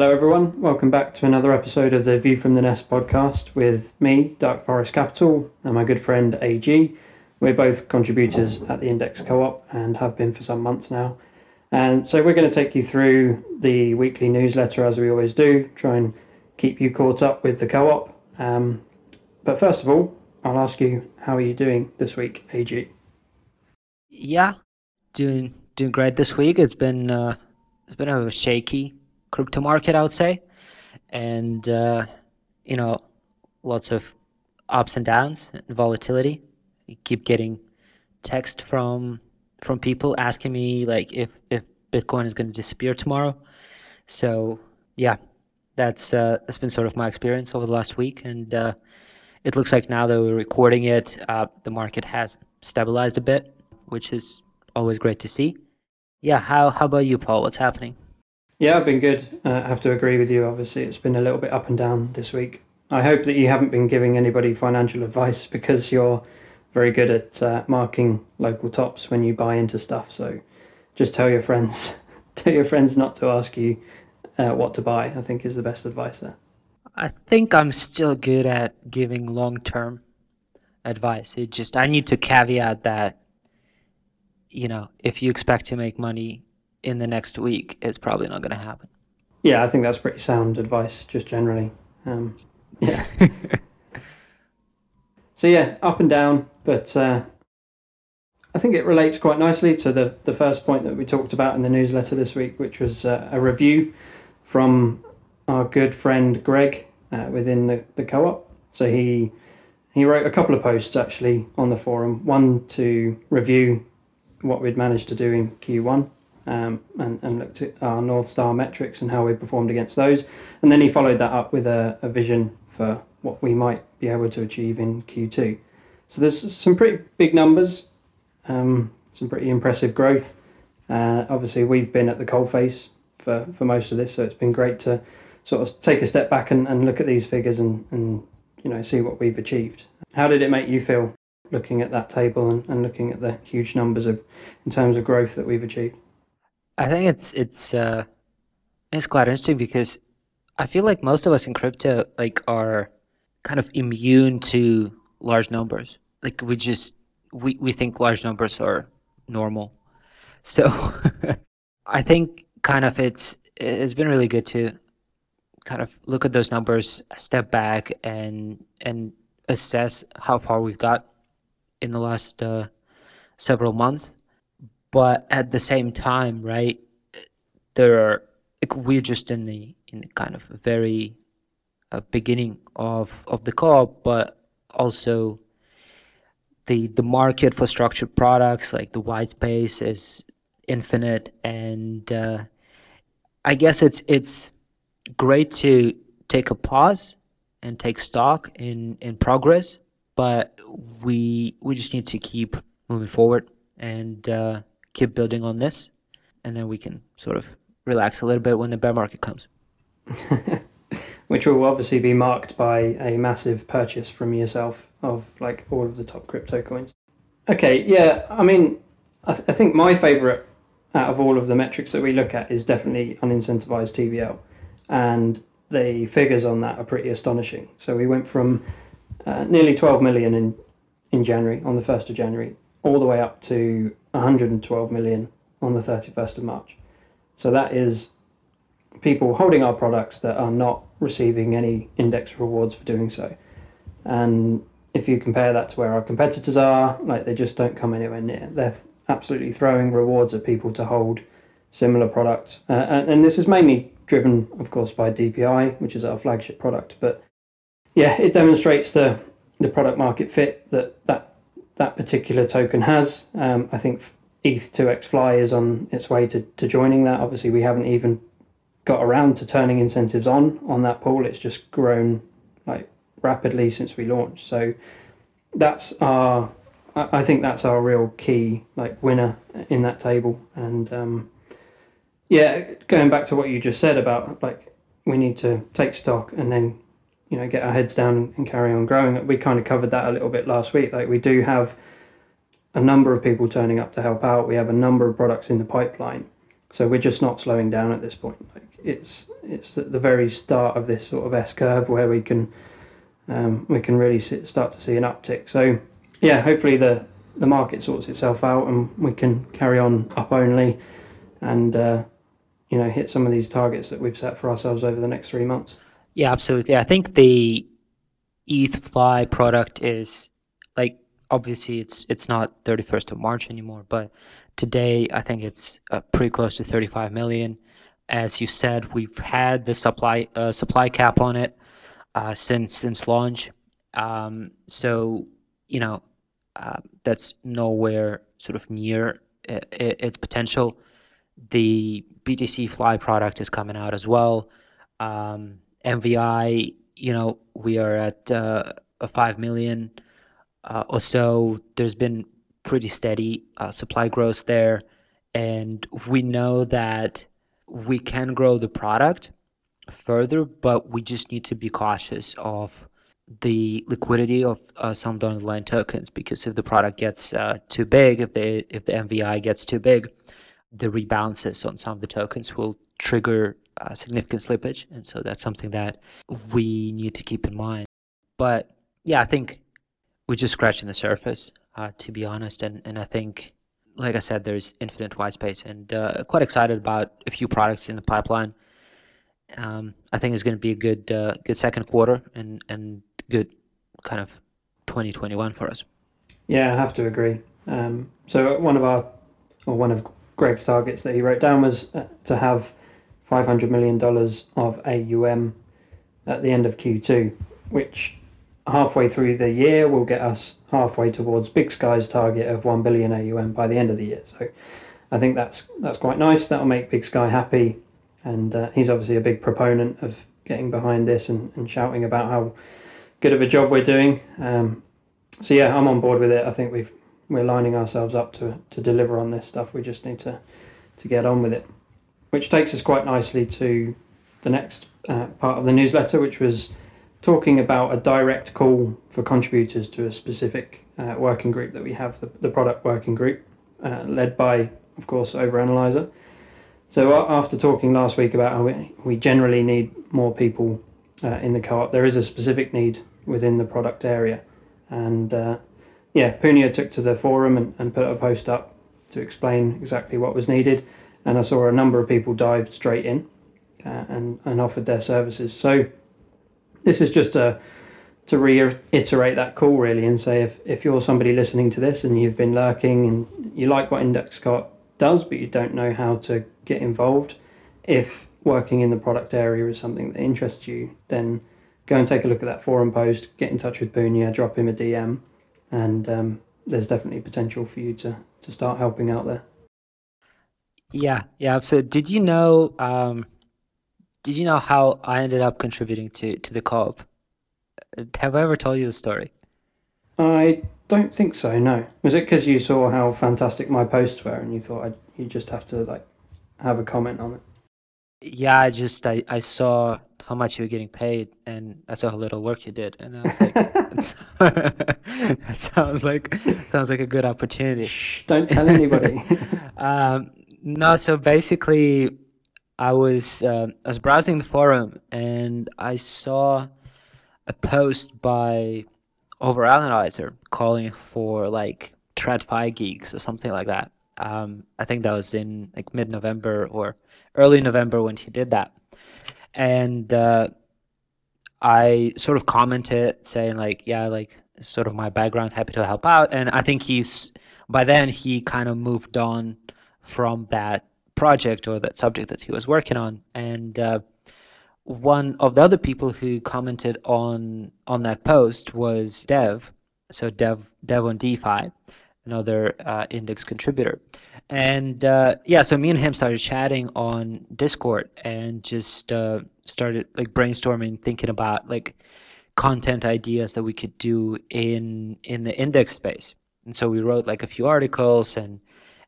Hello, everyone. Welcome back to another episode of the View from the Nest podcast with me, Dark Forest Capital, and my good friend AG. We're both contributors at the Index Co op and have been for some months now. And so we're going to take you through the weekly newsletter as we always do, try and keep you caught up with the co op. Um, but first of all, I'll ask you, how are you doing this week, AG? Yeah, doing doing great this week. It's been uh, it's been a shaky crypto market, I would say, and uh, you know, lots of ups and downs and volatility. You keep getting text from from people asking me like if if Bitcoin is going to disappear tomorrow. So yeah, that's uh, that's been sort of my experience over the last week, and uh, it looks like now that we're recording it, uh, the market has stabilized a bit, which is always great to see. Yeah, how how about you, Paul? What's happening? Yeah, I've been good. Uh, I have to agree with you. Obviously, it's been a little bit up and down this week. I hope that you haven't been giving anybody financial advice because you're very good at uh, marking local tops when you buy into stuff. So just tell your friends, tell your friends not to ask you uh, what to buy. I think is the best advice there. I think I'm still good at giving long term advice. It just I need to caveat that you know, if you expect to make money in the next week, it's probably not going to happen. Yeah, I think that's pretty sound advice, just generally. Um, yeah. so yeah, up and down, but uh, I think it relates quite nicely to the the first point that we talked about in the newsletter this week, which was uh, a review from our good friend Greg uh, within the, the co-op. So he he wrote a couple of posts actually on the forum. One to review what we'd managed to do in Q1 um, and, and looked at our North Star metrics and how we performed against those. And then he followed that up with a, a vision for what we might be able to achieve in Q2. So there's some pretty big numbers, um, some pretty impressive growth. Uh, obviously, we've been at the coalface for, for most of this, so it's been great to sort of take a step back and, and look at these figures and, and you know see what we've achieved. How did it make you feel looking at that table and, and looking at the huge numbers of in terms of growth that we've achieved? I think it's it's uh, it's quite interesting because I feel like most of us in crypto like are kind of immune to large numbers. Like we just we, we think large numbers are normal. So I think kind of it's it's been really good to kind of look at those numbers, step back and and assess how far we've got in the last uh, several months. But at the same time, right, there are like, we're just in the in the kind of very uh, beginning of of the co-op, but also the the market for structured products like the white space is infinite, and uh, I guess it's it's great to take a pause and take stock in in progress but we we just need to keep moving forward. And uh, keep building on this, and then we can sort of relax a little bit when the bear market comes. Which will obviously be marked by a massive purchase from yourself of like all of the top crypto coins. Okay, yeah, I mean, I, th- I think my favorite out of all of the metrics that we look at is definitely unincentivized TVL, and the figures on that are pretty astonishing. So we went from uh, nearly 12 million in, in January, on the 1st of January, all the way up to 112 million on the 31st of March. So that is people holding our products that are not receiving any index rewards for doing so. And if you compare that to where our competitors are, like they just don't come anywhere near. They're absolutely throwing rewards at people to hold similar products. Uh, and, and this is mainly driven, of course, by DPI, which is our flagship product. But yeah, it demonstrates the the product market fit that that that particular token has. Um, I think ETH2x-FLI is on its way to, to joining that. Obviously, we haven't even got around to turning incentives on on that pool. It's just grown like rapidly since we launched. So that's our I think that's our real key like winner in that table. And um, yeah, going back to what you just said about like we need to take stock and then you know get our heads down and carry on growing. We kind of covered that a little bit last week. Like we do have a number of people turning up to help out. We have a number of products in the pipeline, so we're just not slowing down at this point. Like it's it's the very start of this sort of S curve where we can um, we can really start to see an uptick. So yeah, hopefully the the market sorts itself out and we can carry on up only and uh, you know hit some of these targets that we've set for ourselves over the next three months. Yeah, absolutely. I think the ETH FLI product is like obviously it's it's not 31st of March anymore, but today I think it's uh, pretty close to 35 million. As you said, we've had the supply uh, supply cap on it uh, since since launch. Um, so you know uh, that's nowhere sort of near uh, its potential. The BTC FLI product is coming out as well. Um, MVI, you know, we are at uh, a five million uh, or so. There's been pretty steady uh, supply growth there, and we know that we can grow the product further, but we just need to be cautious of the liquidity of uh, some of the underlying tokens because if the product gets uh, too big, if the if the MVI gets too big, the rebalances on some of the tokens will trigger uh, significant slippage, and so that's something that we need to keep in mind. But yeah, I think we're just scratching the surface, uh, to be honest, and and I think, like I said, there's infinite white space, and uh, quite excited about a few products in the pipeline. Um, I think it's going to be a good uh, good second quarter and and good kind of 2021 for us. Yeah, I have to agree. Um, so one of our or one of Greg's targets that he wrote down was uh, to have $500 million of AUM at the end of Q2, which halfway through the year will get us halfway towards Big Sky's target of 1 billion AUM by the end of the year. So I think that's that's quite nice. That'll make Big Sky happy, and uh, he's obviously a big proponent of getting behind this and, and shouting about how good of a job we're doing. Um, so yeah, I'm on board with it. I think we've we're lining ourselves up to to deliver on this stuff. We just need to to get on with it, which takes us quite nicely to the next uh, part of the newsletter, which was talking about a direct call for contributors to a specific uh, working group that we have, the, the product working group, uh, led by, of course, Overanalyzer. So after talking last week about how we, we generally need more people uh, in the co-op, there is a specific need within the product area, and uh, yeah, Punya took to the forum and, and put a post up to explain exactly what was needed. And I saw a number of people dived straight in uh, and, and offered their services. So this is just a, to reiterate that call really and say if, if you're somebody listening to this and you've been lurking and you like what Index Co-op does, but you don't know how to get involved, if working in the product area is something that interests you, then go and take a look at that forum post, get in touch with Punya, drop him a DM and um, there's definitely potential for you to to start helping out there. Yeah, yeah. So, did you know? Um, did you know how I ended up contributing to to the co-op? Have I ever told you the story? I don't think so. No. Was it because you saw how fantastic my posts were, and you thought I'd, you just have to like have a comment on it? Yeah, I just I, I saw how much you were getting paid, and I saw how little work you did, and I was like, that sounds like sounds like a good opportunity. Shh, don't tell anybody. um, no, so basically, I was uh, I was browsing the forum, and I saw a post by Overanalyzer calling for like TradFi geeks or something like that. Um, I think that was in like mid November or early November when he did that and uh, I sort of commented saying like, yeah, like sort of my background, happy to help out, and I think he's by then he kind of moved on from that project or that subject that he was working on, and uh, one of the other people who commented on on that post was Dev, so Dev Dev on DeFi, another uh, index contributor, and uh, yeah, so me and him started chatting on Discord and just uh, started like brainstorming, thinking about like content ideas that we could do in in the index space. And so we wrote like a few articles and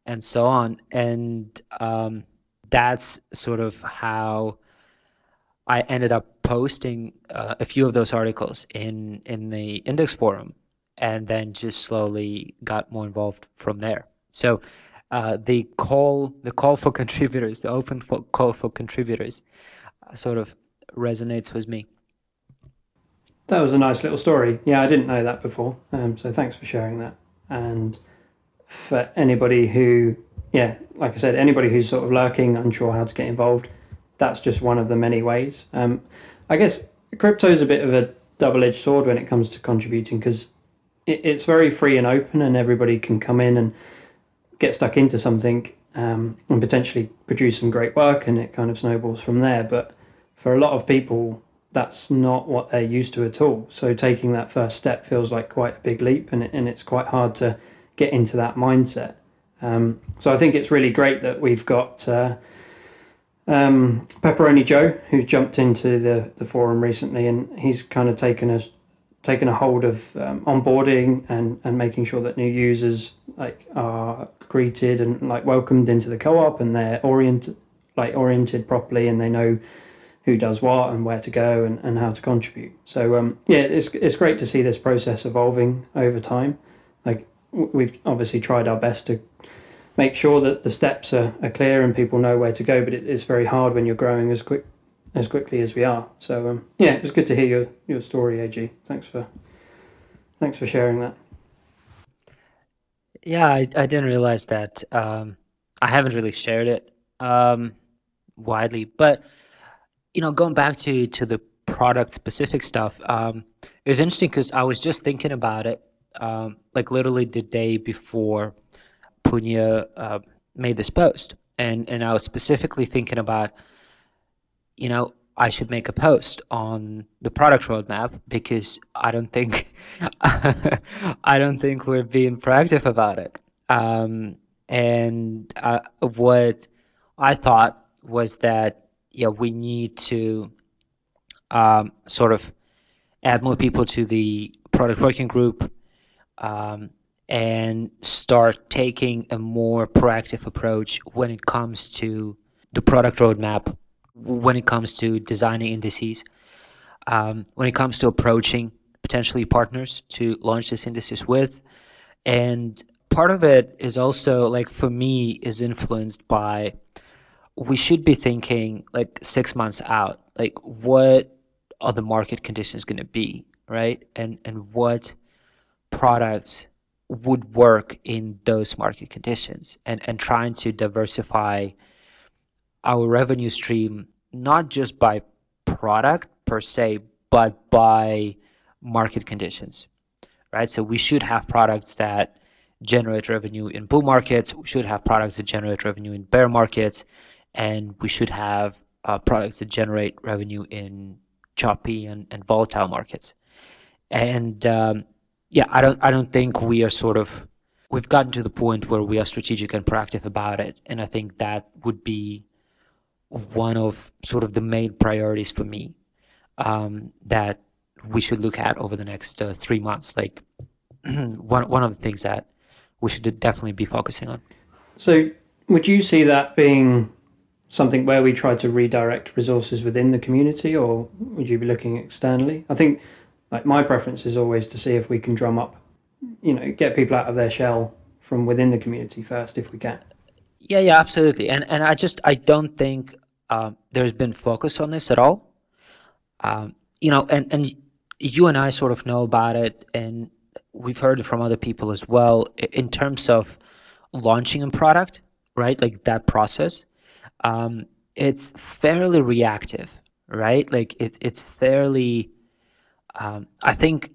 and so on. And um, that's sort of how I ended up posting uh, a few of those articles in in the index forum, and then just slowly got more involved from there. So uh, the call the call for contributors, the open for, call for contributors, uh, sort of resonates with me. That was a nice little story. Yeah, I didn't know that before. Um, so thanks for sharing that. And for anybody who, yeah, like I said, anybody who's sort of lurking, unsure how to get involved, that's just one of the many ways. Um, I guess crypto is a bit of a double edged sword when it comes to contributing because it, it's very free and open, and everybody can come in and get stuck into something um, and potentially produce some great work, and it kind of snowballs from there. But for a lot of people, that's not what they're used to at all. So taking that first step feels like quite a big leap, and, it, and it's quite hard to get into that mindset. Um, so I think it's really great that we've got uh, um, Pepperoni Joe, who's jumped into the, the forum recently, and he's kind of taken a taken a hold of um, onboarding and, and making sure that new users like are greeted and like welcomed into the co-op, and they're oriented like oriented properly, and they know who does what and where to go and, and how to contribute. So um, yeah, it's it's great to see this process evolving over time. Like we've obviously tried our best to make sure that the steps are, are clear and people know where to go, but it is very hard when you're growing as quick as quickly as we are. So um, yeah, it was good to hear your, your story, AG. Thanks for thanks for sharing that. Yeah, I, I didn't realize that. Um, I haven't really shared it um, widely, but you know, going back to to the product specific stuff, um, it was interesting because I was just thinking about it, um, like literally the day before Punya uh, made this post, and and I was specifically thinking about, you know, I should make a post on the product roadmap because I don't think I don't think we're being proactive about it. Um, and uh, what I thought was that yeah, we need to um, sort of add more people to the product working group um, and start taking a more proactive approach when it comes to the product roadmap, when it comes to designing indices, um, when it comes to approaching potentially partners to launch these indices with. And part of it is also like for me is influenced by we should be thinking like six months out, like what are the market conditions going to be, right? And and what products would work in those market conditions, and and trying to diversify our revenue stream not just by product per se, but by market conditions, right? So we should have products that generate revenue in bull markets. We should have products that generate revenue in bear markets and we should have uh, products that generate revenue in choppy and, and volatile markets. And um, yeah, I don't I don't think we are sort of we've gotten to the point where we are strategic and proactive about it, and I think that would be one of sort of the main priorities for me um, that we should look at over the next uh, three months. Like one one of the things that we should definitely be focusing on. So, would you see that being something where we try to redirect resources within the community, or would you be looking externally? I think like my preference is always to see if we can drum up, you know, get people out of their shell from within the community first, if we can. Yeah, yeah, absolutely. And and I just I don't think um, there's been focus on this at all. Um, you know, and and you and I sort of know about it, and we've heard it from other people as well in terms of launching a product, right? Like that process um, it's fairly reactive, right? Like it, it's fairly. Um, I think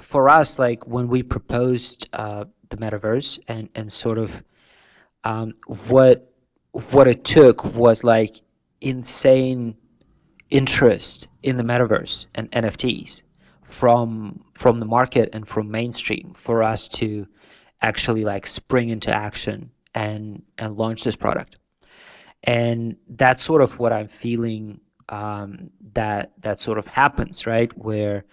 for us, like when we proposed uh, the metaverse and and sort of um, what what it took was like insane interest in the metaverse and NFTs from from the market and from mainstream for us to actually like spring into action and and launch this product. And that's sort of what I'm feeling um, that that sort of happens, right? Where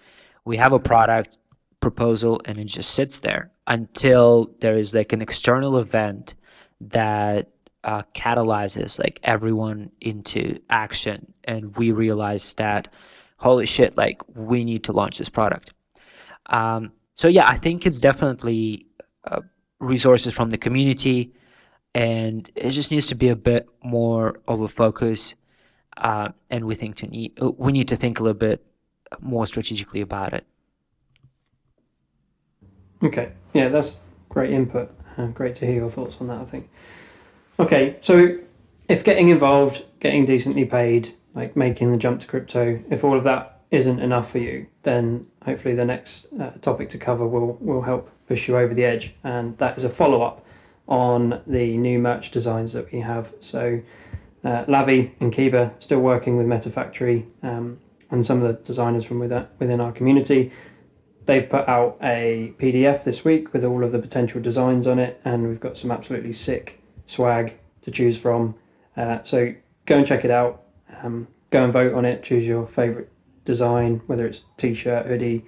we have a product proposal and it just sits there until there is like an external event that uh, catalyzes like everyone into action, and we realize that holy shit, like we need to launch this product. Um, so yeah, I think it's definitely uh, resources from the community and it just needs to be a bit more of a focus. Uh, and we think to need we need to think a little bit more strategically about it. Okay, yeah, that's great input. Uh, great to hear your thoughts on that. I think. Okay, so if getting involved, getting decently paid, like making the jump to crypto, if all of that isn't enough for you, then hopefully the next uh, topic to cover will will help push you over the edge, and that is a follow up on the new merch designs that we have. So. Uh, Lavi and Kiba still working with MetaFactory um, and some of the designers from within, within our community they've put out a PDF this week with all of the potential designs on it, and we've got some absolutely sick swag to choose from. Uh, so go and check it out. Um, go and vote on it. Choose your favorite design, whether it's t-shirt, hoodie,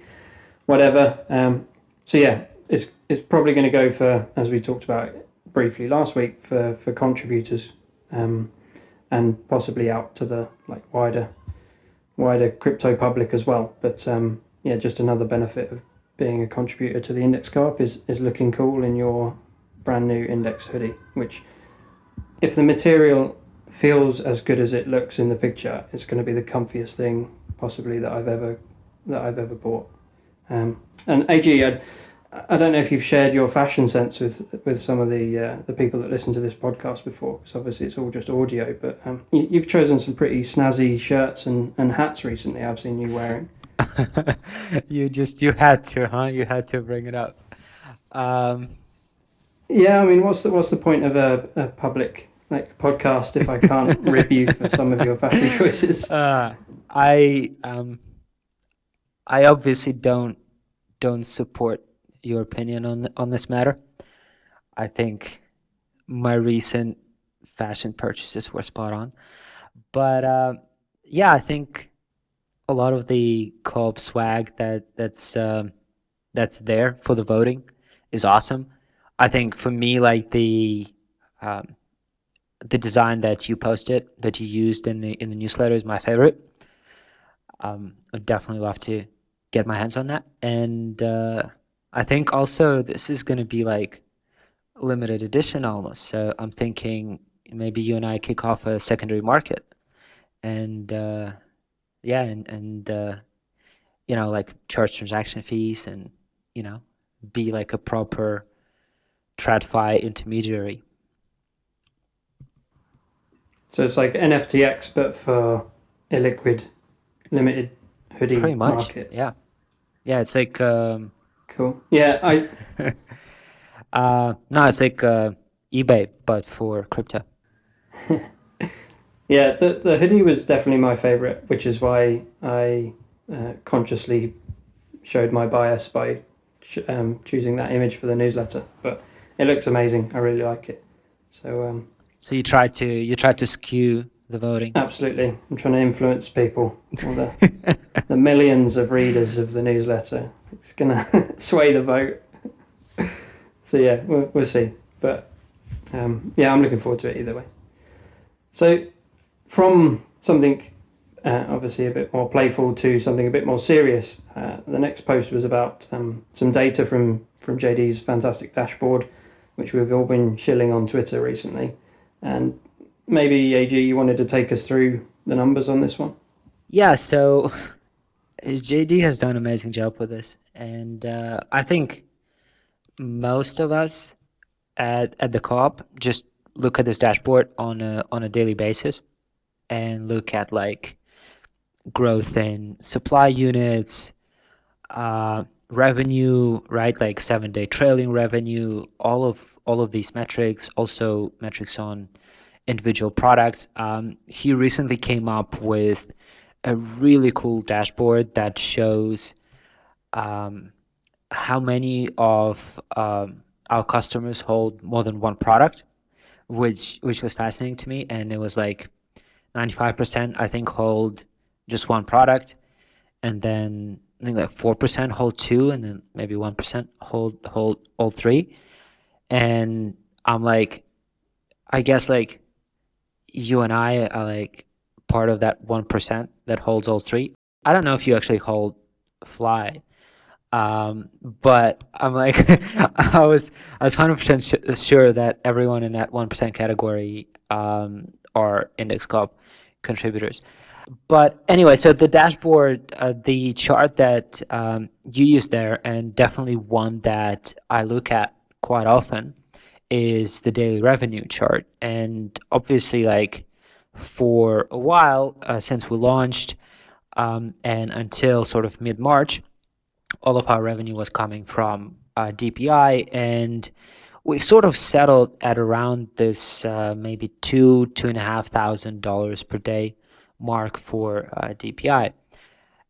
whatever. Um, so yeah, it's it's probably going to go for as we talked about briefly last week for for contributors, um, and possibly out to the like wider wider crypto public as well. But um, yeah, just another benefit of being a contributor to the Index Co-op is, is looking cool in your brand new Index hoodie, which if the material feels as good as it looks in the picture, it's going to be the comfiest thing possibly that I've ever that I've ever bought. Um, and AG, I, I don't know if you've shared your fashion sense with with some of the uh, the people that listen to this podcast before, because obviously it's all just audio. But um, you, you've chosen some pretty snazzy shirts and, and hats recently. I've seen you wearing. you just you had to, huh? You had to bring it up. Um, yeah, I mean, what's the what's the point of a, a public like podcast if I can't rib you for some of your fashion choices? Uh, I um, I obviously don't don't support your opinion on on this matter. I think my recent fashion purchases were spot on, but uh, yeah, I think a lot of the co-op swag that that's um, that's there for the voting is awesome. I think for me, like the um, the design that you posted that you used in the in the newsletter is my favorite. Um, I'd definitely love to get my hands on that, and uh, I think also this is going to be like limited edition almost. So I'm thinking maybe you and I kick off a secondary market, and uh, yeah, and and uh, you know like charge transaction fees and you know be like a proper TradFi intermediary. So it's like NFTX, but for illiquid, limited hoodie Pretty much, markets. yeah, yeah. It's like um, Cool. Yeah, I uh, no, it's like uh, eBay but for crypto. yeah the the hoodie was definitely my favorite, which is why I uh, consciously showed my bias by ch- um, choosing that image for the newsletter. But it looks amazing. I really like it. So um, So you try to you try to skew the voting. absolutely, I'm trying to influence people. The the millions of readers of the newsletter. It's gonna sway the vote. so yeah, we'll, we'll see. But um, yeah, I'm looking forward to it either way. So from something uh, obviously a bit more playful to something a bit more serious, uh, the next post was about um, some data from from JD's fantastic dashboard, which we've all been shilling on Twitter recently, and maybe AG, you wanted to take us through the numbers on this one. Yeah, so JD has done an amazing job with this, and uh, I think most of us at at the co-op just look at this dashboard on a on a daily basis, and look at like growth in supply units, uh, revenue, right? Like seven day trailing revenue, all of all of these metrics, also metrics on individual products. Um, he recently came up with a really cool dashboard that shows um, how many of um, our customers hold more than one product, which which was fascinating to me. And it was like 95% I think hold just one product, and then I think like 4% hold two, and then maybe 1% hold hold all three. And I'm like, I guess like you and I are like part of that 1% that holds all three. I don't know if you actually hold FLI, Um, but I'm like, I was I was hundred percent sure that everyone in that one percent category um, are index comp contributors. But anyway, so the dashboard, uh, the chart that um, you use there, and definitely one that I look at quite often, is the daily revenue chart. And obviously, like for a while uh, since we launched, um, and until sort of mid March, all of our revenue was coming from uh, DPI, and we've sort of settled at around this uh, maybe two two and a half thousand dollars per day mark for uh, DPI.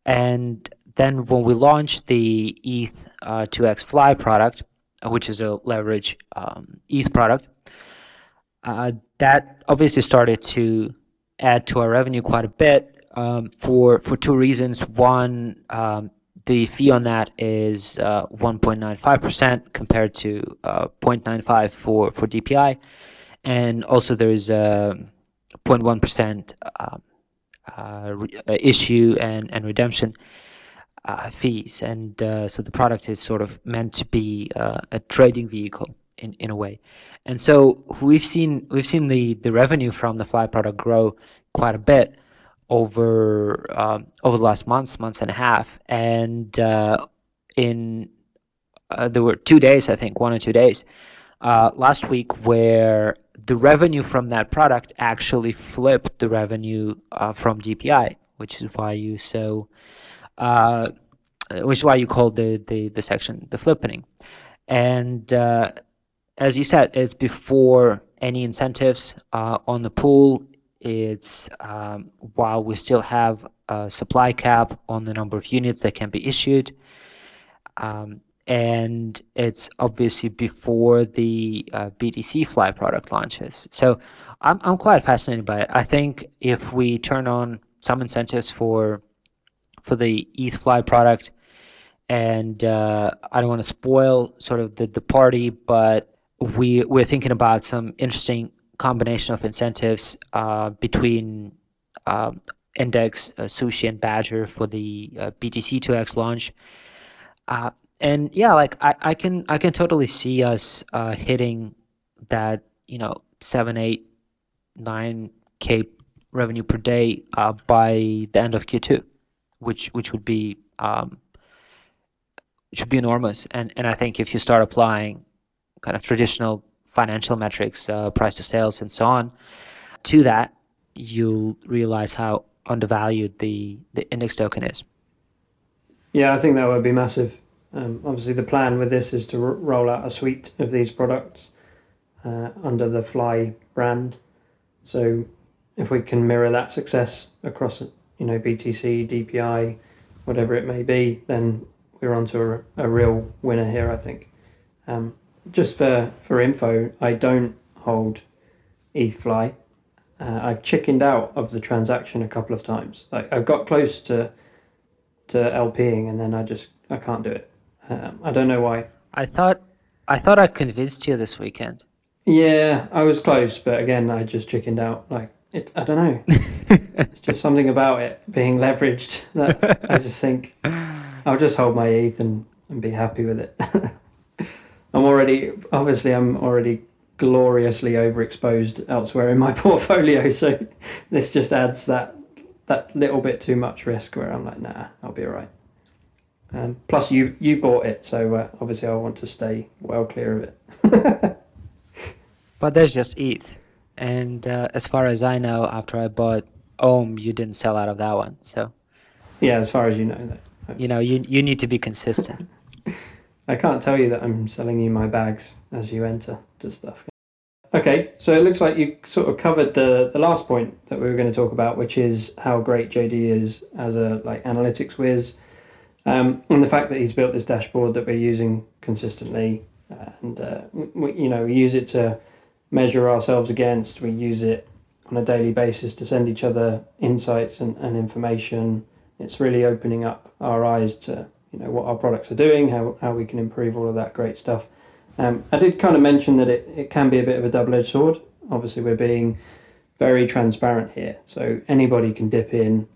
And then when we launched the ETH uh, 2x FLI product, uh, which is a leverage um, ETH product, uh, that obviously started to add to our revenue quite a bit um, for for two reasons. One, um, the fee on that is uh, 1.95% compared to uh, 0.95 for for DPI, and also there's a 0.1% um, uh, uh, issue and and redemption fees, and uh, so the product is sort of meant to be a trading vehicle in, in a way, and so we've seen we've seen the the revenue from the FLI product grow quite a bit over um, over the last months, months and a half, and uh, in uh, there were two days, I think, one or two days uh, last week where the revenue from that product actually flipped the revenue uh, from DPI, which is why you so, uh, which is why you called the the, the section the flippening, and uh, as you said, it's before any incentives on the pool it's um, while we still have a supply cap on the number of units that can be issued, um, and it's obviously before the uh, BTC FLI product launches. So I'm I'm quite fascinated by it. I think if we turn on some incentives for for the ETHFLI product, and uh, I don't want to spoil sort of the, the party, but we we're thinking about some interesting combination of incentives uh, between um, Index, uh, Sushi, and Badger for the uh, BTC2X launch. Uh, and yeah, like I, I can I can totally see us uh, hitting that you know seven, eight, nine k revenue per day uh, by the end of Q2, which which would be um, which would be enormous. And and I think if you start applying kind of traditional financial metrics, uh, price to sales, and so on, to that, you'll realize how undervalued the, the index token is. Yeah, I think that would be massive. Um, obviously, the plan with this is to r- roll out a suite of these products uh, under the FLI brand. So, if we can mirror that success across, you know, BTC, DPI, whatever it may be, then we're onto a, a real winner here. I think. Um, just for, for info, I don't hold ETHFLI. Uh, I've chickened out of the transaction a couple of times. Like I've got close to to LPing and then I just I can't do it. Um, I don't know why. I thought I thought I convinced you this weekend. Yeah, I was close, but again, I just chickened out. Like it, I don't know. it's just something about it being leveraged that I just think I'll just hold my ETH and, and be happy with it. I'm already obviously I'm already gloriously overexposed elsewhere in my portfolio, so this just adds that that little bit too much risk where I'm like, nah, I'll be alright. Um, plus, you you bought it, so uh, obviously I want to stay well clear of it. but there's just ETH, and uh, as far as I know, after I bought Ohm, you didn't sell out of that one, so. Yeah, as far as you know, that. You know, you you need to be consistent. I can't tell you that I'm selling you my bags as you enter to stuff. Okay, so it looks like you sort of covered the the last point that we were going to talk about, which is how great JD is as a like analytics whiz, um, and the fact that he's built this dashboard that we're using consistently, and uh, we, you know we use it to measure ourselves against. We use it on a daily basis to send each other insights and, and information. It's really opening up our eyes to you know what our products are doing, how, how we can improve all of that great stuff. Um, I did kind of mention that it, it can be a bit of a double edged sword. Obviously, we're being very transparent here, so anybody can dip in,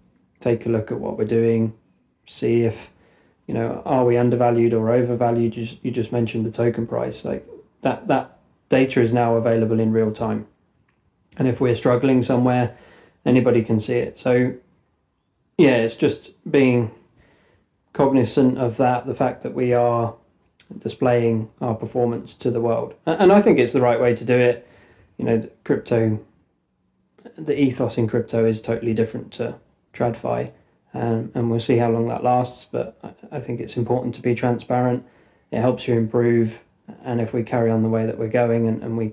take a look at what we're doing, see if you know, are we undervalued or overvalued? You just, you just mentioned the token price. Like that, that data is now available in real time. And if we're struggling somewhere, anybody can see it. So, yeah, it's just being cognizant of that, the fact that we are displaying our performance to the world. And I think it's the right way to do it. You know, crypto, the ethos in crypto is totally different to TradFi. Um, and we'll see how long that lasts. But I think it's important to be transparent. It helps you improve. And if we carry on the way that we're going and, and we,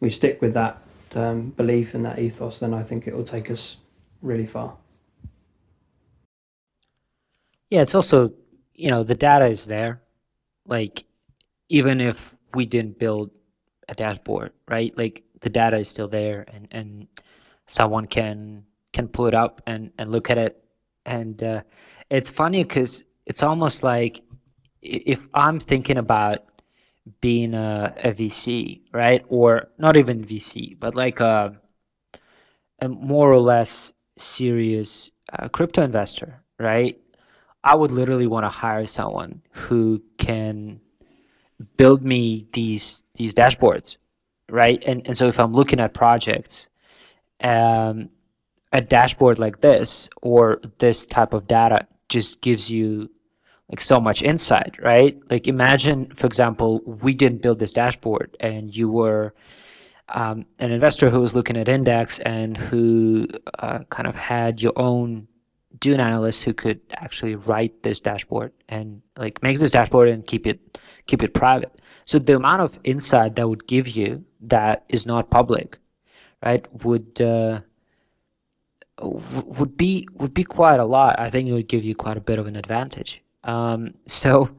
we stick with that um, belief and that ethos, then I think it will take us really far. Yeah, it's also, you know, the data is there. Like, even if we didn't build a dashboard, right? Like, the data is still there, and and someone can can pull it up and and look at it. And uh, it's funny because it's almost like if I'm thinking about being a, a VC, right? Or not even VC, but like a, a more or less serious uh, crypto investor, right? I would literally want to hire someone who can build me these these dashboards, right? And and so if I'm looking at projects, um, a dashboard like this or this type of data just gives you like so much insight, right? Like imagine, for example, we didn't build this dashboard, and you were um, an investor who was looking at index and who uh, kind of had your own Dune analyst who could actually write this dashboard and like make this dashboard and keep it keep it private. So the amount of insight that would give you that is not public, right, would uh, would be would be quite a lot. I think it would give you quite a bit of an advantage. Um, so,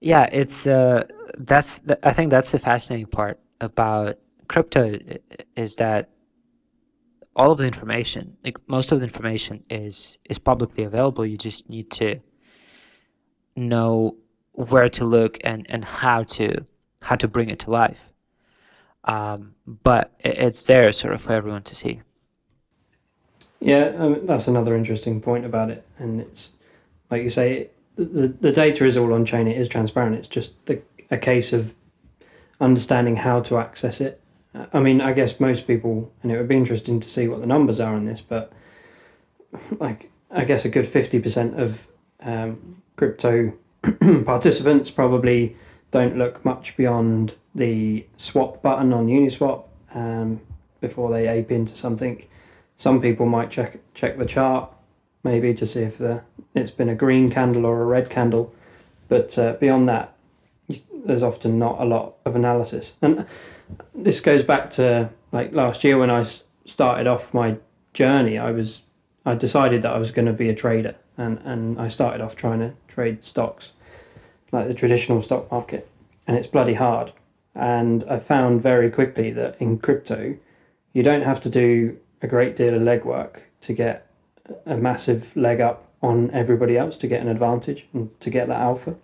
yeah, it's uh, that's the, I think that's the fascinating part about crypto is that all of the information, like most of the information, is is publicly available. You just need to know where to look and and how to how to bring it to life. Um, but it's there sort of for everyone to see. Yeah, um, that's another interesting point about it, and it's like you say, the, the data is all on chain. It is transparent. It's just the, a case of understanding how to access it. I mean, I guess most people, and it would be interesting to see what the numbers are on this, but like, I guess a good 50% of um, crypto participants probably don't look much beyond the swap button on Uniswap um, before they ape into something. Some people might check check the chart maybe to see if the it's been a green candle or a red candle. But uh, beyond that, there's often not a lot of analysis. And this goes back to like last year when I started off my journey. I was I decided that I was going to be a trader, and and I started off trying to trade stocks, like the traditional stock market, and it's bloody hard. And I found very quickly that in crypto, you don't have to do a great deal of legwork to get a massive leg up on everybody else to get an advantage and to get that alpha.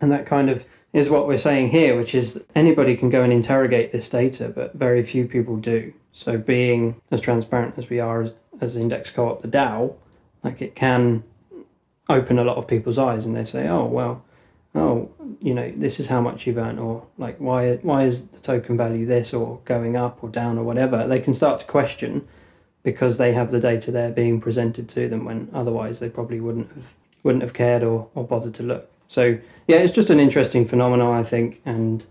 And that kind of is what we're saying here, which is anybody can go and interrogate this data, but very few people do. So being as transparent as we are as, as Index Co-op, the DAO, like it can open a lot of people's eyes and they say, oh, well, oh, you know, this is how much you've earned, or like, why, why is the token value this, or going up or down, or whatever. They can start to question because they have the data there being presented to them when otherwise they probably wouldn't have wouldn't have cared or, or bothered to look. So yeah, it's just an interesting phenomenon I think and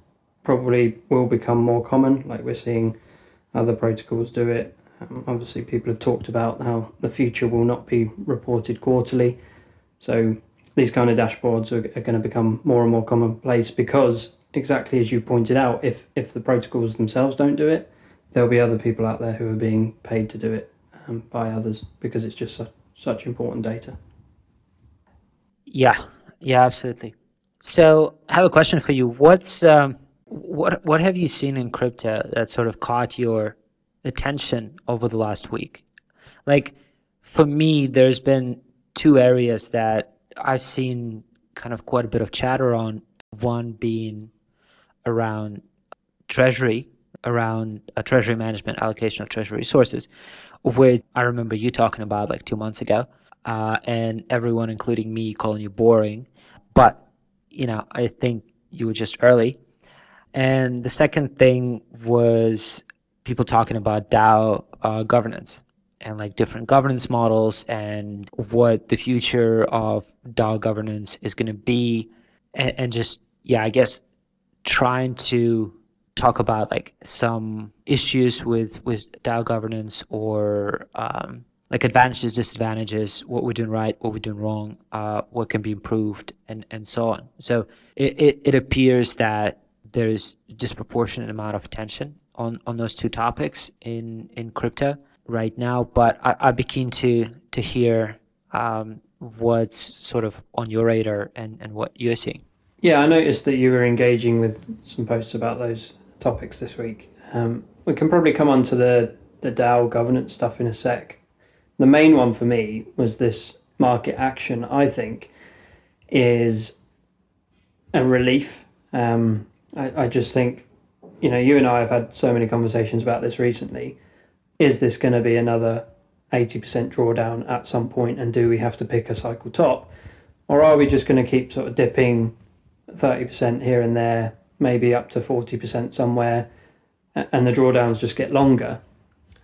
probably will become more common. Like we're seeing other protocols do it. Um, obviously, people have talked about how the future will not be reported quarterly. So these kind of dashboards are, are going to become more and more commonplace because exactly as you pointed out, if if the protocols themselves don't do it, there'll be other people out there who are being paid to do it um, by others because it's just su- such important data. Yeah, yeah, absolutely. So I have a question for you. What's um, what what have you seen in crypto that sort of caught your attention over the last week? Like for me, there's been two areas that I've seen kind of quite a bit of chatter on. One being around treasury around a treasury management allocation of treasury resources, which I remember you talking about like two months ago. uh, and everyone, including me, calling you boring. But you know, I think you were just early. And the second thing was people talking about DAO uh, governance and like different governance models and what the future of DAO governance is going to be, and, and just yeah, I guess trying to talk about like some issues with with DAO governance or um, like advantages, disadvantages, what we're doing right, what we're doing wrong, uh, what can be improved, and and so on. So it, it, it appears that there's disproportionate amount of attention on on those two topics in in crypto right now. But I, I'd be keen to to hear um, what's sort of on your radar and and what you're seeing. Yeah, I noticed that you were engaging with some posts about those topics this week. Um, we can probably come on to the, the DAO governance stuff in a sec. The main one for me was this market action, I think, is a relief. Um, I, I just think, you know, you and I have had so many conversations about this recently. Is this going to be another 80% drawdown at some point, and do we have to pick a cycle top? Or are we just going to keep sort of dipping 30% here and there, maybe up to 40% somewhere, and the drawdowns just get longer.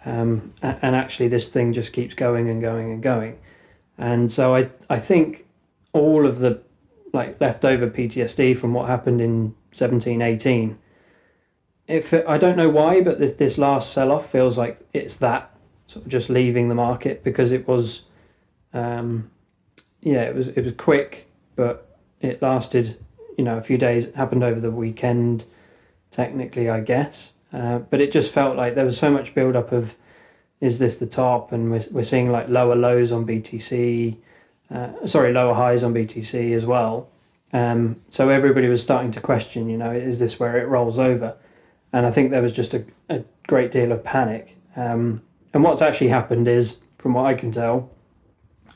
Um, and actually, this thing just keeps going and going and going. And so I, I think all of the like leftover PTSD from what happened in 17, 18, if it, I don't know why, but this, this last sell off feels like it's that sort of just leaving the market because it was, um, yeah, it was it was quick, but it lasted you know a few days happened over the weekend technically i guess. Uh, but it just felt like there was so much build up of is this the top? And we're, we're seeing like lower lows on btc uh, sorry lower highs on btc as well. Um, so everybody was starting to question you know is this where it rolls over? And i think there was just a, a great deal of panic. Um, and what's actually happened is from what i can tell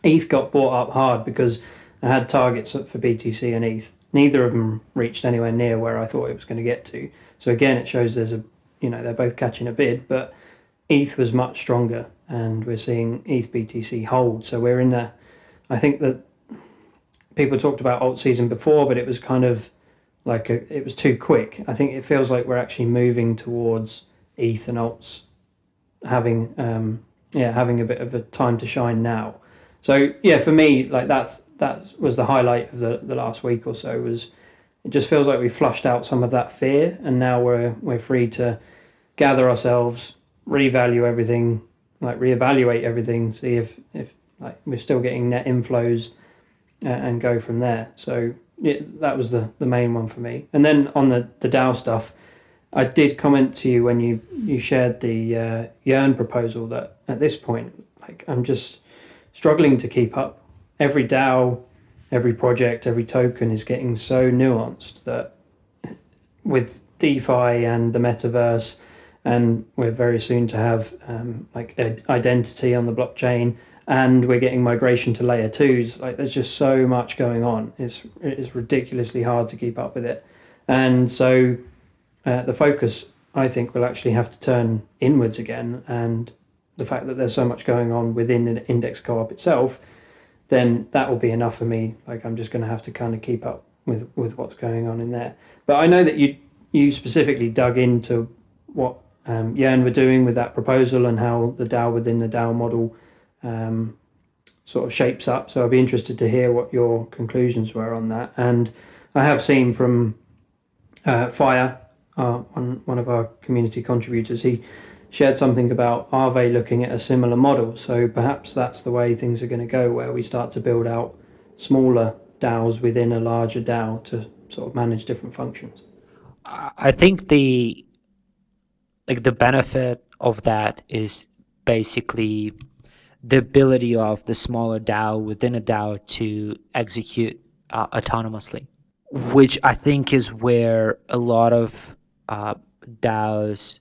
eth got bought up hard because i had targets for btc and eth neither of them reached anywhere near where I thought it was going to get to. So again, it shows there's a, you know, they're both catching a bid, but ETH was much stronger, and we're seeing ETH BTC hold. So we're in a, I think that people talked about alt season before, but it was kind of like a, it was too quick. I think it feels like we're actually moving towards ETH and alts having, um, yeah, having a bit of a time to shine now. So yeah, for me, like that's that was the highlight of the, the last week or so was it just feels like we flushed out some of that fear and now we're we're free to gather ourselves revalue everything like reevaluate everything see if if like we're still getting net inflows uh, and go from there. So yeah, that was the the main one for me. And then on the the DAO stuff I did comment to you when you you shared the uh, Yearn proposal that at this point like I'm just struggling to keep up every DAO, every project, every token is getting so nuanced that with DeFi and the metaverse, and we're very soon to have um, like identity on the blockchain, and we're getting migration to layer twos. Like there's just so much going on. It's it's ridiculously hard to keep up with it, and so uh, the focus I think will actually have to turn inwards again, and the fact that there's so much going on within an Index Co-op itself then that will be enough for me. Like I'm just going to have to kind of keep up with with what's going on in there. But I know that you you specifically dug into what um, Yearn were doing with that proposal and how the DAO within the DAO model um, sort of shapes up. So I'd be interested to hear what your conclusions were on that. And I have seen from uh, Fire, uh, one one of our community contributors, he shared something about are they looking at a similar model. So perhaps that's the way things are going to go, where we start to build out smaller DAOs within a larger DAO to sort of manage different functions. I think the like the benefit of that is basically the ability of the smaller DAO within a DAO to execute uh, autonomously, which I think is where a lot of uh, DAOs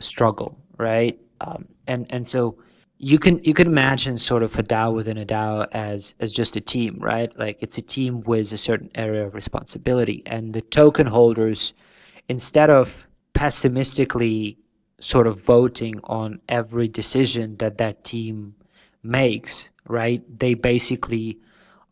struggle right? Um, and and so you can you can imagine sort of a DAO within a DAO as as just a team, right? Like it's a team with a certain area of responsibility, and the token holders, instead of pessimistically sort of voting on every decision that that team makes, right? They basically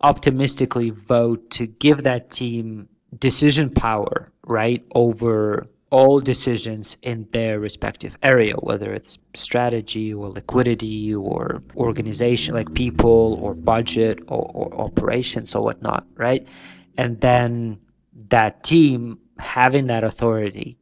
optimistically vote to give that team decision power, right, over all decisions in their respective area, whether it's strategy or liquidity or organization, like people or budget or, or operations or whatnot, right? And then that team having that authority,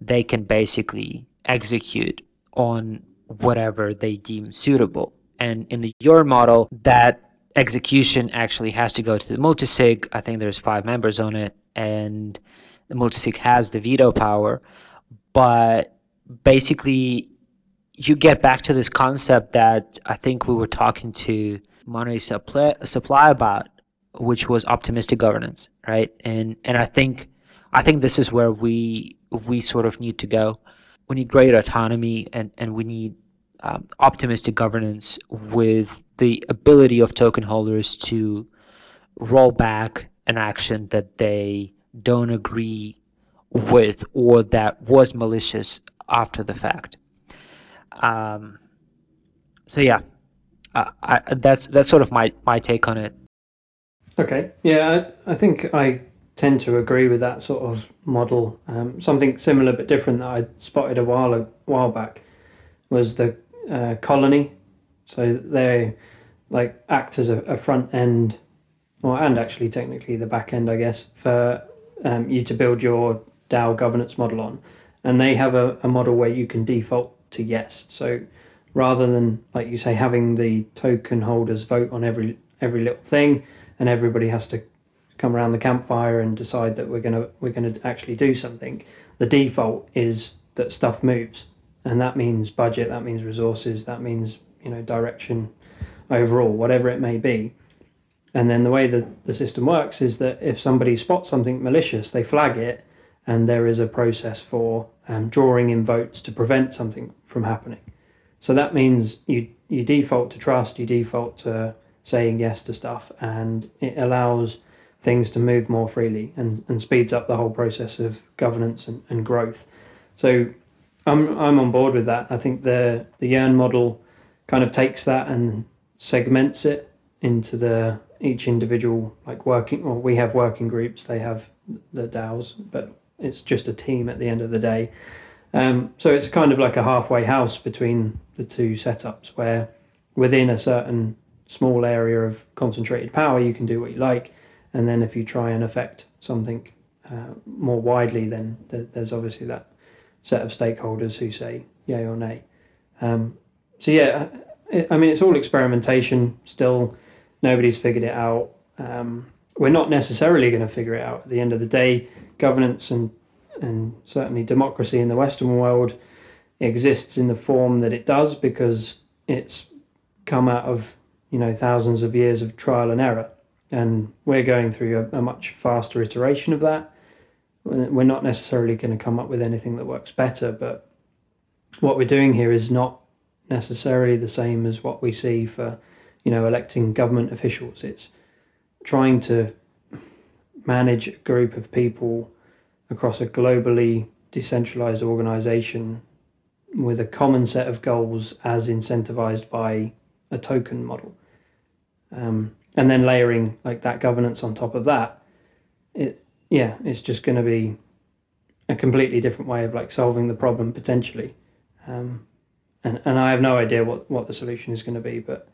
they can basically execute on whatever they deem suitable. And in the Yearn model, that execution actually has to go to the multisig. I think there's five members on it, and the multisig has the veto power, but basically you get back to this concept that I think we were talking to money supply, supply about, which was optimistic governance, right? And and I think I think this is where we we sort of need to go. We need greater autonomy, and and we need um, optimistic governance with the ability of token holders to roll back an action that they don't agree with or that was malicious after the fact. Um, so yeah, I, I, that's that's sort of my, my take on it. Okay, yeah, I, I think I tend to agree with that sort of model. Um, something similar but different that I spotted a while a while back was the uh, Colony. So they like act as a, a front end, or and actually technically the back end, I guess, for um, you to build your DAO governance model on. And they have a, a model where you can default to yes. So rather than like you say having the token holders vote on every every little thing and everybody has to come around the campfire and decide that we're gonna we're gonna actually do something, the default is that stuff moves. And that means budget, that means resources, that means, you know, direction overall, whatever it may be. And then the way that the system works is that if somebody spots something malicious, they flag it and there is a process for um, drawing in votes to prevent something from happening. So that means you you default to trust, you default to saying yes to stuff, and it allows things to move more freely and, and speeds up the whole process of governance and, and growth. So I'm I'm on board with that. I think the the Yearn model kind of takes that and segments it into the each individual like working or we have working groups they have the DAOs but it's just a team at the end of the day. Um, so it's kind of like a halfway house between the two setups where within a certain small area of concentrated power, you can do what you like. And then if you try and affect something uh, more widely, then th- there's obviously that set of stakeholders who say yay or nay. Um, so yeah, I mean, it's all experimentation still. Nobody's figured it out. Um, we're not necessarily going to figure it out. At the end of the day, governance and and certainly democracy in the Western world exists in the form that it does because it's come out of you know thousands of years of trial and error, and we're going through a, a much faster iteration of that. We're not necessarily going to come up with anything that works better, but what we're doing here is not necessarily the same as what we see for you know electing government officials. It's trying to manage a group of people across a globally decentralized organization with a common set of goals as incentivized by a token model. Um, and then layering like that governance on top of that, it yeah, it's just going to be a completely different way of like solving the problem potentially. Um, and, and I have no idea what, what the solution is going to be, but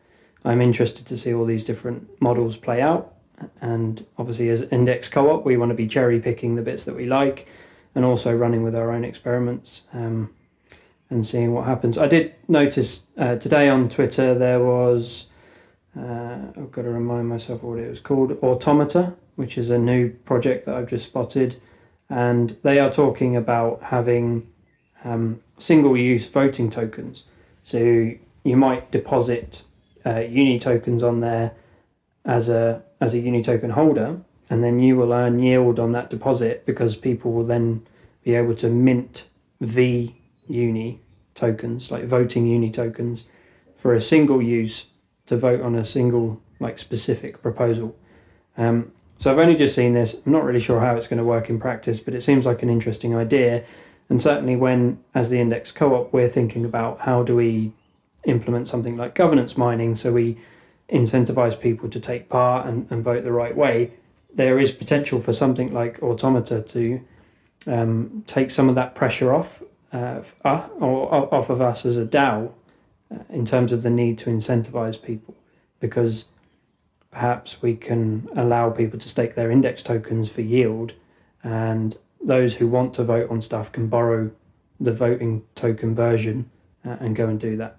I'm interested to see all these different models play out and obviously, as Index Co-op, we want to be cherry picking the bits that we like and also running with our own experiments um, and seeing what happens. I did notice uh, today on Twitter there was, uh, I've got to remind myself what it was called, Automata, which is a new project that I've just spotted. And they are talking about having um, single use voting tokens. So you might deposit uh, uni tokens on there as a as a uni token holder, and then you will earn yield on that deposit because people will then be able to mint V uni tokens, like voting uni tokens, for a single use to vote on a single like specific proposal. Um, so I've only just seen this. I'm not really sure how it's going to work in practice, but it seems like an interesting idea. And certainly, when as the Index Co-op, we're thinking about how do we implement something like governance mining, so we incentivize people to take part and, and vote the right way, there is potential for something like Automata to um, take some of that pressure off uh, uh or off of us as a DAO uh, in terms of the need to incentivize people because perhaps we can allow people to stake their index tokens for yield and those who want to vote on stuff can borrow the voting token version uh, and go and do that.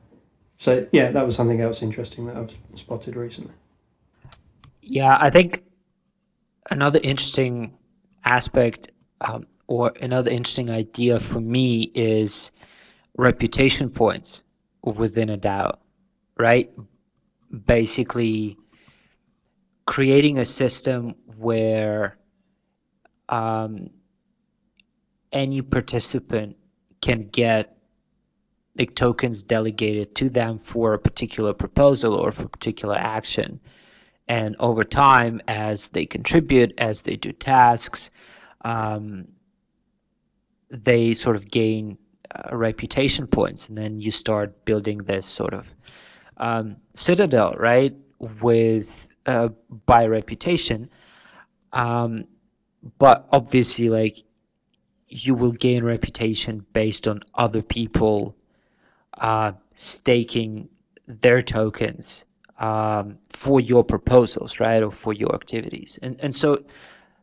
So yeah, that was something else interesting that I've spotted recently. Yeah, I think another interesting aspect um, or another interesting idea for me is reputation points within a DAO, right? Basically, creating a system where um, any participant can get like tokens delegated to them for a particular proposal or for a particular action. And over time, as they contribute, as they do tasks, um, they sort of gain uh, reputation points, and then you start building this sort of um, citadel, right? With uh, by reputation, um, but obviously, like you will gain reputation based on other people uh, staking their tokens um, for your proposals, right, or for your activities, and and so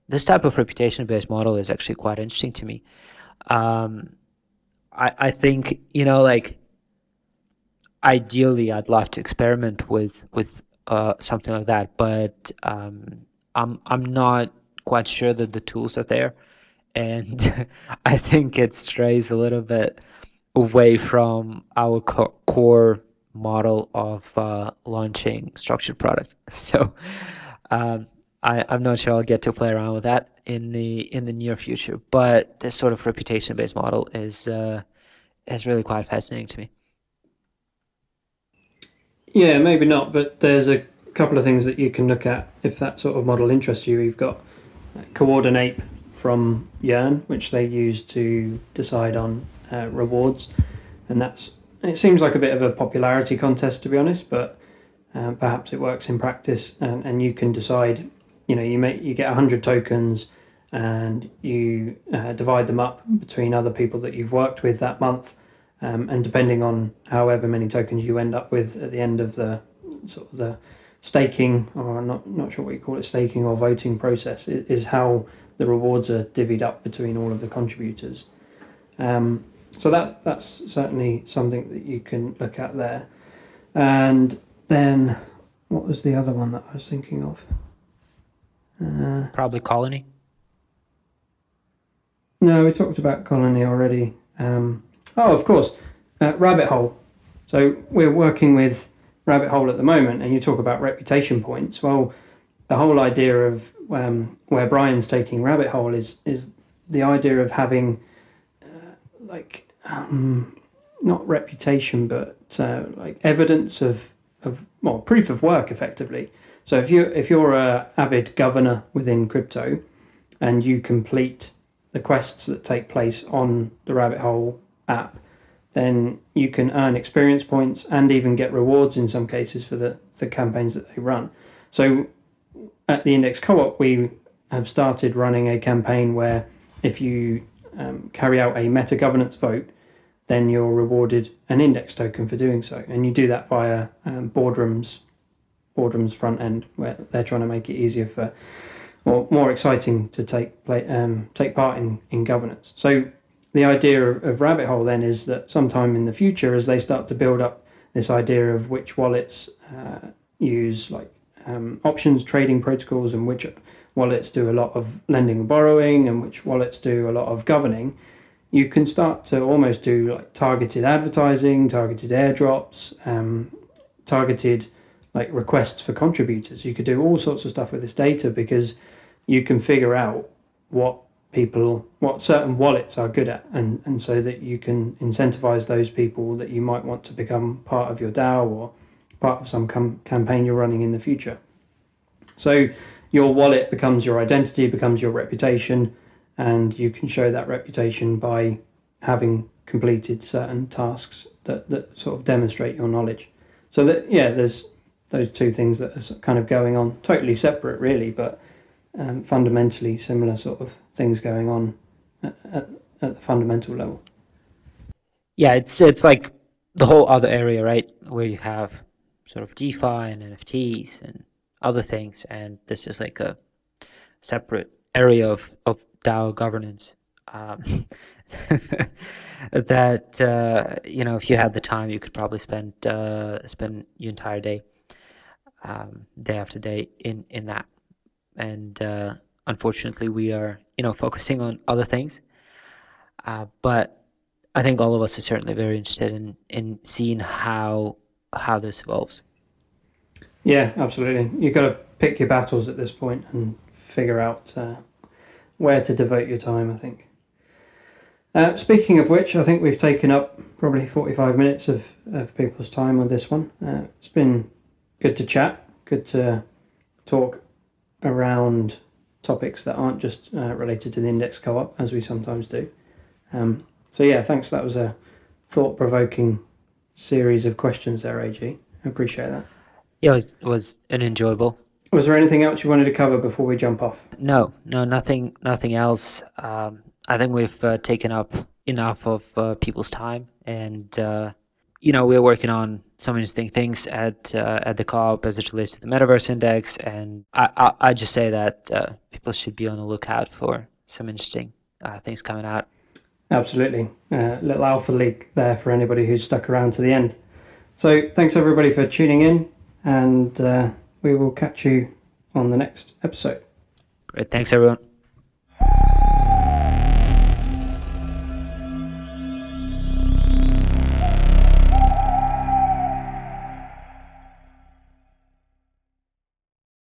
this type of reputation-based model is actually quite interesting to me. Um, I I think you know like ideally I'd love to experiment with with uh, something like that, but um, I'm I'm not quite sure that the tools are there, and I think it strays a little bit away from our co- core model of uh, launching structured products. So um, I, I'm not sure I'll get to play around with that in the in the near future. But this sort of reputation based model is uh, is really quite fascinating to me. Yeah, maybe not, but there's a couple of things that you can look at if that sort of model interests you. You've got Coordinape from Yearn, which they use to decide on uh, rewards, and that's it seems like a bit of a popularity contest to be honest, but um, perhaps it works in practice, and, and you can decide. You know, you make you get hundred tokens, and you uh, divide them up between other people that you've worked with that month, um, and depending on however many tokens you end up with at the end of the sort of the staking, or not not sure what you call it, staking or voting process, is how the rewards are divvied up between all of the contributors. Um, so that's that's certainly something that you can look at there. And then, what was the other one that I was thinking of? Uh, Probably Colony. No, we talked about Colony already. Um, oh, of course, uh, Rabbit Hole. So we're working with Rabbit Hole at the moment, and you talk about reputation points. Well, the whole idea of um, where Brian's taking Rabbit Hole is is the idea of having like um, not reputation, but uh, like evidence of of well proof of work, effectively. So if you if you're a avid governor within crypto, and you complete the quests that take place on the Rabbit Hole app, then you can earn experience points and even get rewards in some cases for the, the campaigns that they run. So at the Index Co-op, we have started running a campaign where if you um, carry out a meta governance vote, then you're rewarded an index token for doing so. And you do that via um, boardrooms, boardrooms front end, where they're trying to make it easier for or more exciting to take play, um, take part in, in governance. So the idea of, of, Rabbit Hole then is that sometime in the future, as they start to build up this idea of which wallets uh, use like um, options trading protocols and which wallets do a lot of lending and borrowing and which wallets do a lot of governing, you can start to almost do like targeted advertising, targeted airdrops, um, targeted like requests for contributors. You could do all sorts of stuff with this data because you can figure out what people what certain wallets are good at and and so that you can incentivize those people that you might want to become part of your DAO or part of some com- campaign you're running in the future. So your wallet becomes your identity, becomes your reputation, and you can show that reputation by having completed certain tasks that, that sort of demonstrate your knowledge. So that yeah, there's those two things that are kind of going on, totally separate, really, but um, fundamentally similar sort of things going on at, at, at the fundamental level. Yeah, it's it's like the whole other area, right, where you have sort of DeFi and NFTs and other things, and this is like a separate area of, of DAO governance. Um, that uh, you know, if you had the time, you could probably spend uh, spend your entire day, um, day after day, in in that. And uh, unfortunately, we are you know focusing on other things. Uh, but I think all of us are certainly very interested in in seeing how how this evolves. Yeah, absolutely. You've got to pick your battles at this point and figure out uh, where to devote your time. I think. Uh, speaking of which, I think we've taken up probably 45 minutes of, of people's time on this one. Uh, it's been good to chat, good to talk around topics that aren't just uh, related to the Index Co-op, as we sometimes do. Um, so, yeah, thanks. That was a thought provoking series of questions there, AG. I appreciate that. Yeah, it was, it was an enjoyable. Was there anything else you wanted to cover before we jump off? No, no, nothing, nothing else. Um, I think we've uh, taken up enough of uh, people's time, and uh, you know we're working on some interesting things at uh, at the co-op as it relates to the Metaverse Index, and I I, I just say that uh, people should be on the lookout for some interesting uh, things coming out. Absolutely, little alpha leak there for anybody who's stuck around to the end. So thanks everybody for tuning in, and uh, we will catch you on the next episode. Great, thanks everyone.